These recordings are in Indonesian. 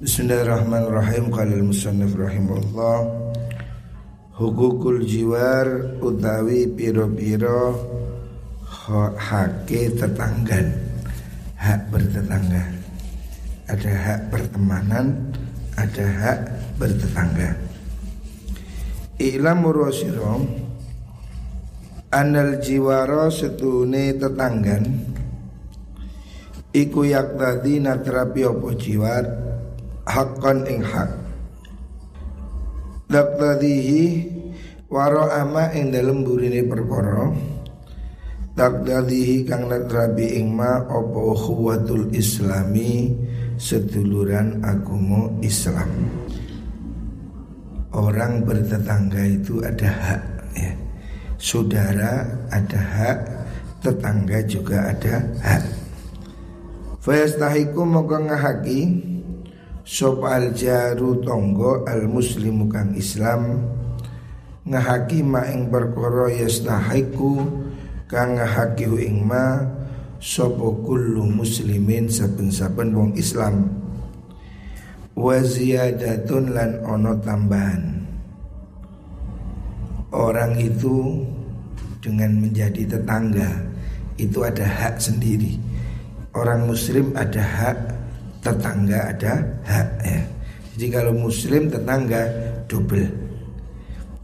Bismillahirrahmanirrahim. Qala al-musannif rahimahullah. Hukukul jiwar utawi piro-piro hake tetanggan. Hak bertetangga. Ada hak pertemanan Ada hak bertetangga. I'lam murosirom Anal jiwaro setune tetanggan Iku tadi natrapi opo jiwar hakon ing hak. Daktadihi waro ama ing dalem burine perkara. Daktadihi kang natrabi ing ma opo khuwatul islami seduluran agama Islam. Orang bertetangga itu ada hak ya. Saudara ada hak Tetangga juga ada hak. Fayastahiku moga ngahaki Sop al jaru tonggo al muslimu kang Islam ngahaki ma ing perkara yastahiku kang ngahaki ing ma sapa kullu muslimin saben-saben wong Islam. Wa ziyadatun lan ono tambahan. Orang itu dengan menjadi tetangga itu ada hak sendiri. Orang muslim ada hak tetangga ada hak ya. Jadi kalau muslim tetangga double.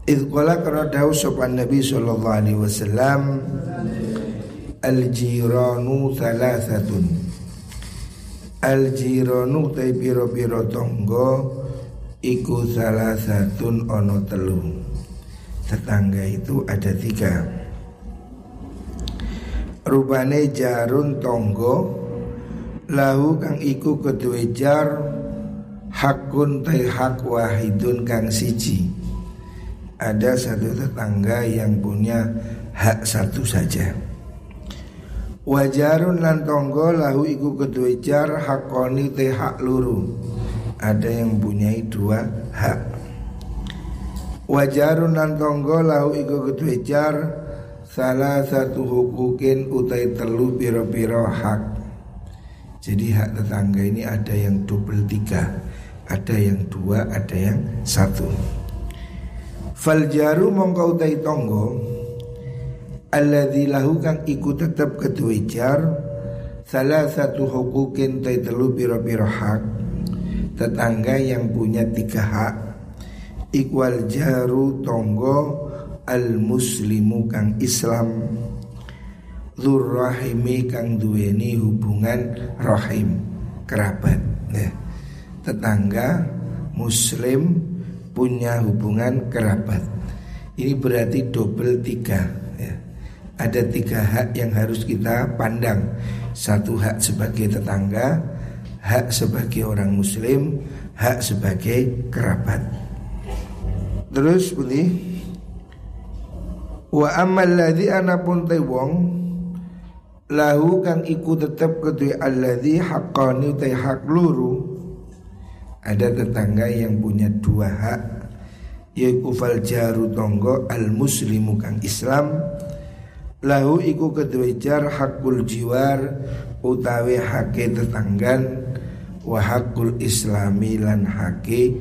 Idqala karena dawu sopan Nabi sallallahu alaihi wasallam al jiranu thalathatun. Al jiranu tay piro-piro tonggo iku thalathatun ono telu. Tetangga itu ada tiga. Rubane jarun tonggo lahu kang iku kedua jar hakun tay hak wahidun kang siji. Ada satu tetangga yang punya hak satu saja. Wajarun lan tonggo lahu iku kedua jar hakoni tay hak luru. Ada yang punya dua hak. Wajarun lan tonggo lahu iku kedua jar salah satu hukukin utai telu piro-piro hak jadi hak tetangga ini ada yang double tiga Ada yang dua, ada yang satu. Faljaru mongkau tai tonggo Alladhi lahu kang iku tetap kedua jar Salah satu hukukin tai telu piro-piro hak Tetangga yang punya tiga hak. Ikwal jaru tonggo Al muslimu kang Islam Zurrahimi kang duweni hubungan rahim kerabat ya. Tetangga muslim punya hubungan kerabat Ini berarti double tiga ya. Ada tiga hak yang harus kita pandang Satu hak sebagai tetangga Hak sebagai orang muslim Hak sebagai kerabat Terus bunyi Wa amal ladhi anapun wong lahu kang iku tetep kedua alladzi haqqani tay hak luru. Ada tetangga yang punya dua hak yaitu fal jaru tonggo al muslimu kang Islam. Lahu iku kedua jar hakul jiwar utawi hake tetanggan wa hakul islami lan hake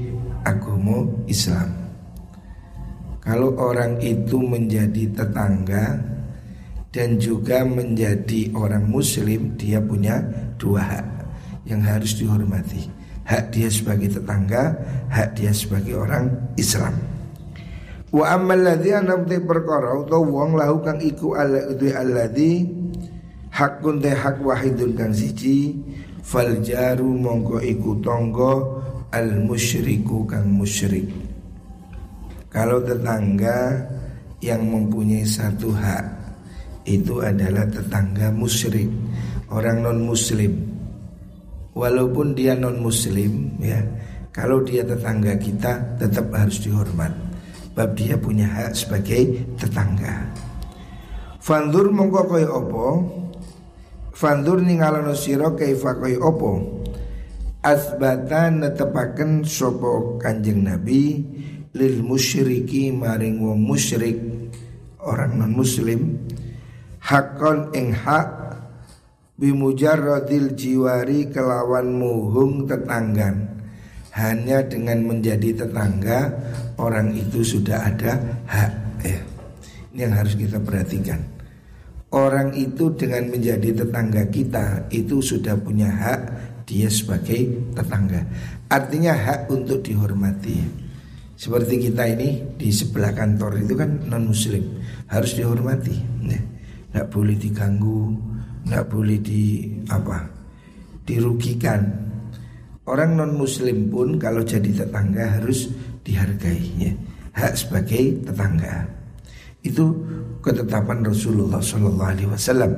agama Islam. Kalau orang itu menjadi tetangga dan juga menjadi orang muslim dia punya dua hak yang harus dihormati. Hak dia sebagai tetangga hak dia sebagai orang Islam. Wa amal ladzi anam te perkara utawa wong lahu kang iku alladzi alladzi hakun te hak wahidun kang siji fal jaru mongko iku tonggo al musyriku kang musyrik. Kalau tetangga yang mempunyai satu hak itu adalah tetangga musyrik, orang non muslim. Walaupun dia non muslim ya, kalau dia tetangga kita tetap harus dihormat. Bab dia punya hak sebagai tetangga. Fandur mongko kaya opo? Fandur ningalano sira kaifa kaya opo? Asbatan netepaken sopo Kanjeng Nabi lil musyriki maring wong musyrik orang non muslim hakon ing hak bimujarradil jiwari kelawan muhung tetanggan hanya dengan menjadi tetangga orang itu sudah ada hak ya. Ini yang harus kita perhatikan. Orang itu dengan menjadi tetangga kita itu sudah punya hak dia sebagai tetangga. Artinya hak untuk dihormati. Seperti kita ini di sebelah kantor itu kan non muslim harus dihormati. Ya. Nggak boleh diganggu, nggak boleh di apa dirugikan Orang non muslim pun kalau jadi tetangga harus dihargai ya. Hak sebagai tetangga Itu ketetapan Rasulullah Sallallahu Alaihi Wasallam.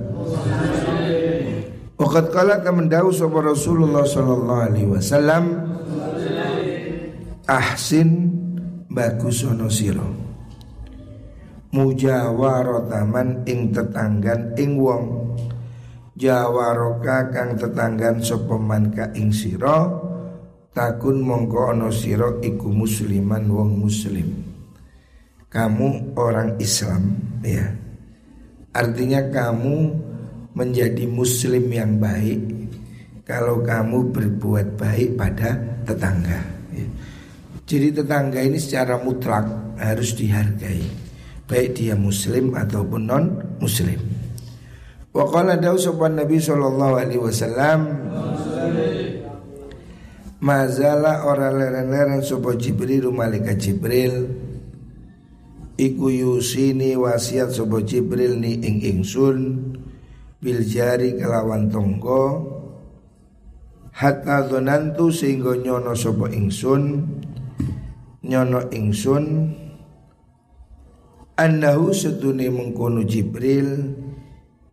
Wakat kala kemendau sapa Rasulullah Sallallahu Alaihi Wasallam Ahsin bagus ono siro Mujawarotaman ing tetanggan ing wong. Jawaroka kang tetanggan sopeman ka ing siro takun mongko ono siro iku musliman wong muslim. Kamu orang Islam ya. Artinya kamu menjadi muslim yang baik kalau kamu berbuat baik pada tetangga ya. jadi tetangga ini secara mutlak harus dihargai baik dia muslim ataupun non muslim Wa qala dawu sopan Nabi sallallahu alaihi wasallam Mazala ora leren-leren sapa Jibril malaikat Jibril. Iku yusini wasiat sapa Jibril ni ing ingsun bil jari kelawan tonggo. Hatta dzonantu sehingga nyono sapa ingsun nyono ingsun annahu sedune mengkono Jibril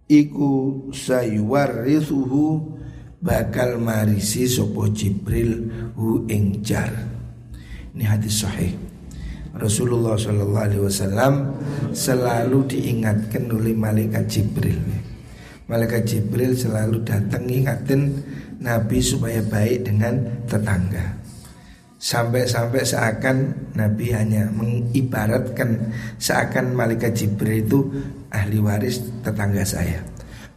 iku sayuwarrithuhu bakal marisi sopo Jibril hu ing jar. Ini hadis sahih. Rasulullah Shallallahu Alaihi Wasallam selalu diingatkan oleh malaikat Jibril. Malaikat Jibril selalu datang ingatin Nabi supaya baik dengan tetangga. Sampai-sampai seakan Nabi hanya mengibaratkan seakan malaikat Jibril itu ahli waris tetangga saya.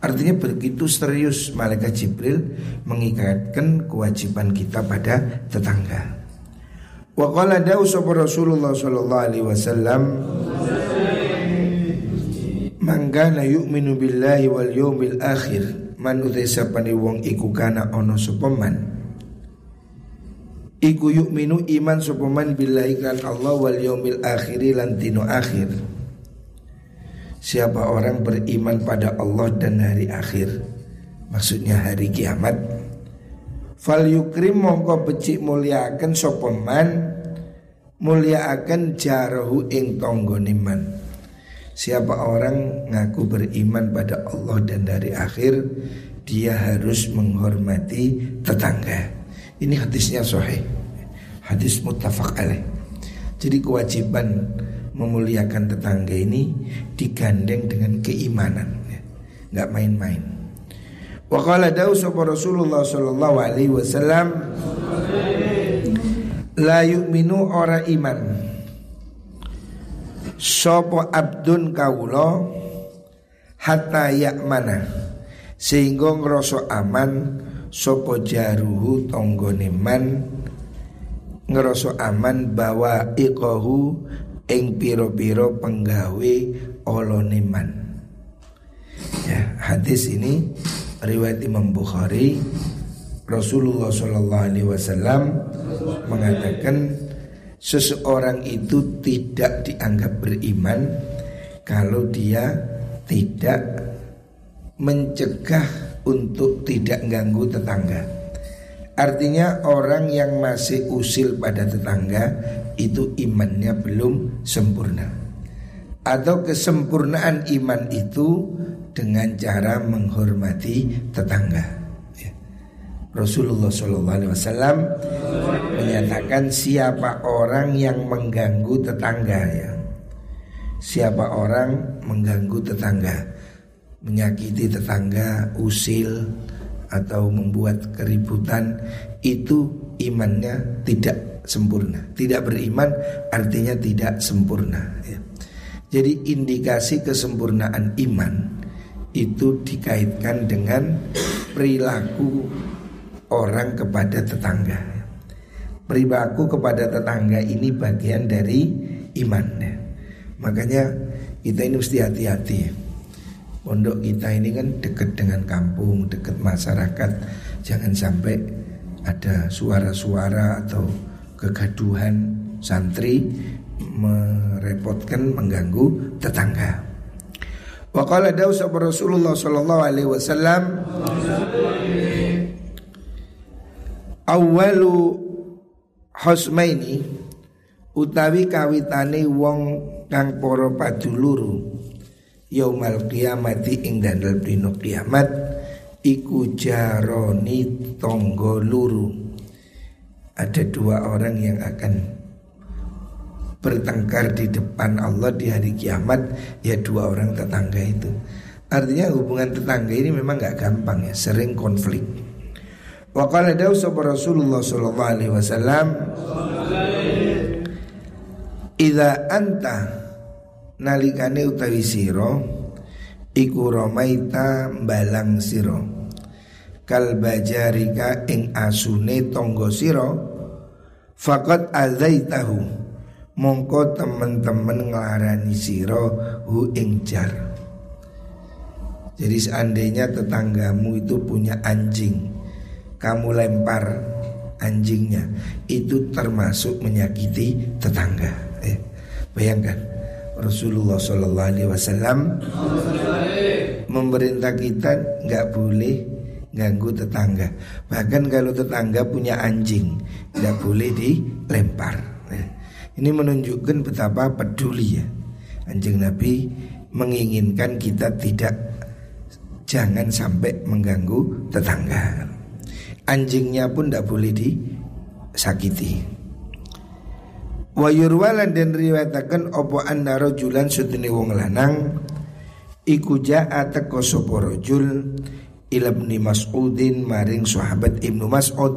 Artinya begitu serius malaikat Jibril mengikatkan kewajiban kita pada tetangga. Wa qala Rasulullah sallallahu alaihi wasallam Manggana yu'minu billahi wal yawmil akhir Man utai sapani wong iku kana ono sopaman Iku yu'minu iman sopaman billahi kan Allah wal yawmil akhiri lantino akhir. Siapa orang beriman pada Allah dan hari akhir Maksudnya hari kiamat Fal yukrim mongko becik muliakan sopeman Muliakan jarahu ing tonggoniman Siapa orang ngaku beriman pada Allah dan dari akhir Dia harus menghormati tetangga Ini hadisnya sahih. Hadis muttafaq alaih. Jadi kewajiban memuliakan tetangga ini digandeng dengan keimanan. Nggak main-main. Wa qala Rasulullah sallallahu alaihi wasallam la yu'minu ora iman. Sapa abdun kawula hatta yakmana sehingga ngrasa aman sapa jaruhu tanggane man ngerasa aman bahwa iqahu ing piro-piro penggawe oloneman. Ya, hadis ini riwayat Imam Bukhari Rasulullah Shallallahu Alaihi Wasallam mengatakan seseorang itu tidak dianggap beriman kalau dia tidak mencegah untuk tidak ganggu tetangga. Artinya orang yang masih usil pada tetangga itu imannya belum sempurna atau kesempurnaan iman itu dengan cara menghormati tetangga. Ya. Rasulullah SAW menyatakan siapa orang yang mengganggu tetangga ya. Siapa orang mengganggu tetangga, menyakiti tetangga, usil atau membuat keributan itu imannya tidak sempurna. Tidak beriman artinya tidak sempurna. Ya. Jadi indikasi kesempurnaan iman itu dikaitkan dengan perilaku orang kepada tetangga. perilaku kepada tetangga ini bagian dari iman ya. Makanya kita ini mesti hati-hati Pondok kita ini kan dekat dengan kampung, dekat masyarakat Jangan sampai ada suara-suara atau kegaduhan santri merepotkan mengganggu tetangga. Waqala daus Rasulullah sallallahu alaihi wasallam Awalu husmaini utawi kawitane wong kang para paduluru yaumal kiamati ing dalem dina kiamat iku jaroni tonggo luru ada dua orang yang akan bertengkar di depan Allah di hari kiamat ya dua orang tetangga itu. Artinya hubungan tetangga ini memang nggak gampang ya, sering konflik. Wa qala Rasulullah sallallahu alaihi wasallam Ida anta nalikane utawi siro iku romaita balang siro kal bajarika ing asune tonggo siro fakat azaitahu. Mongko teman-teman ngelarani siro hu ingjar jadi seandainya tetanggamu itu punya anjing kamu lempar anjingnya itu termasuk menyakiti tetangga. Eh, bayangkan Rasulullah Shallallahu Alaihi Wasallam memerintah kita nggak boleh ganggu tetangga. Bahkan kalau tetangga punya anjing nggak boleh dilempar. Ini menunjukkan betapa peduli ya Anjing Nabi menginginkan kita tidak Jangan sampai mengganggu tetangga. Anjingnya pun tidak boleh disakiti Wa yurwalan dan riwayatakan Opo anna rojulan sudini wong lanang Iku ja'a teko sopo rojul Ilabni Mas'udin maring sahabat Ibnu Mas'ud.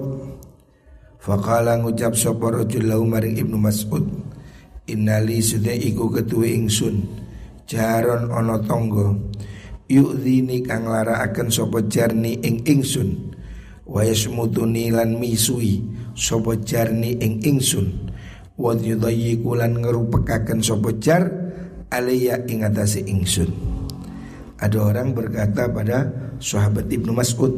Fakala ngucap sapa rajul lahu maring Ibnu Mas'ud Innali sudah iku ketuwe ingsun Jaron ono tonggo Yu'dhini kang lara akan sapa jarni ing ingsun Wa yasmutuni lan misui sapa jarni ing ingsun Wa yudayyiku lan ngerupekaken sapa jar Alaya ing ingsun Ada orang berkata pada sahabat Ibnu Mas'ud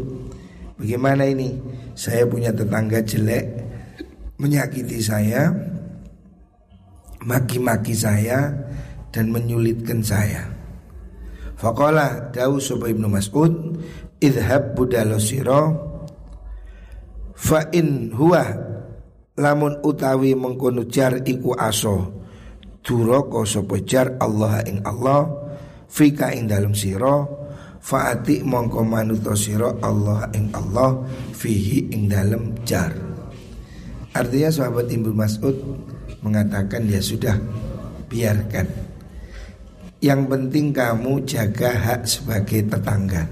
Bagaimana ini? Saya punya tetangga jelek Menyakiti saya Maki-maki saya Dan menyulitkan saya Faqala dawu sopa ibnu Mas'ud Idhab budalo siro Fa in huwa Lamun utawi mengkono jar iku aso Duroko sopa jar Allah ing Allah Fika ing dalam siro Faati mongko manuto siro Allah ing Allah fihi ing dalam jar. Artinya sahabat Ibnu Mas'ud mengatakan ya sudah biarkan. Yang penting kamu jaga hak sebagai tetangga.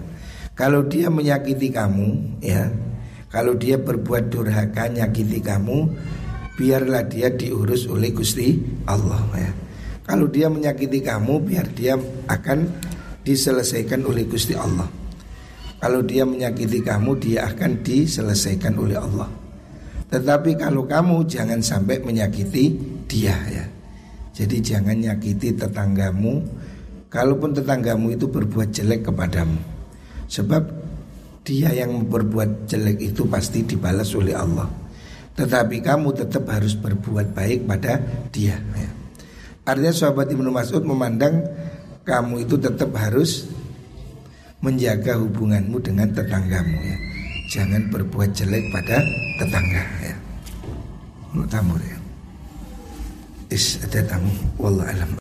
Kalau dia menyakiti kamu ya, kalau dia berbuat durhaka nyakiti kamu, biarlah dia diurus oleh Gusti Allah ya. Kalau dia menyakiti kamu, biar dia akan diselesaikan oleh Gusti Allah. Kalau dia menyakiti kamu, dia akan diselesaikan oleh Allah. Tetapi kalau kamu jangan sampai menyakiti dia ya. Jadi jangan nyakiti tetanggamu Kalaupun tetanggamu itu berbuat jelek kepadamu Sebab dia yang berbuat jelek itu pasti dibalas oleh Allah Tetapi kamu tetap harus berbuat baik pada dia ya. Artinya sahabat Ibnu Mas'ud memandang kamu itu tetap harus menjaga hubunganmu dengan tetanggamu ya. Jangan berbuat jelek pada tetangga ya. Tamu ya. Is ada tamu. Wallah alam.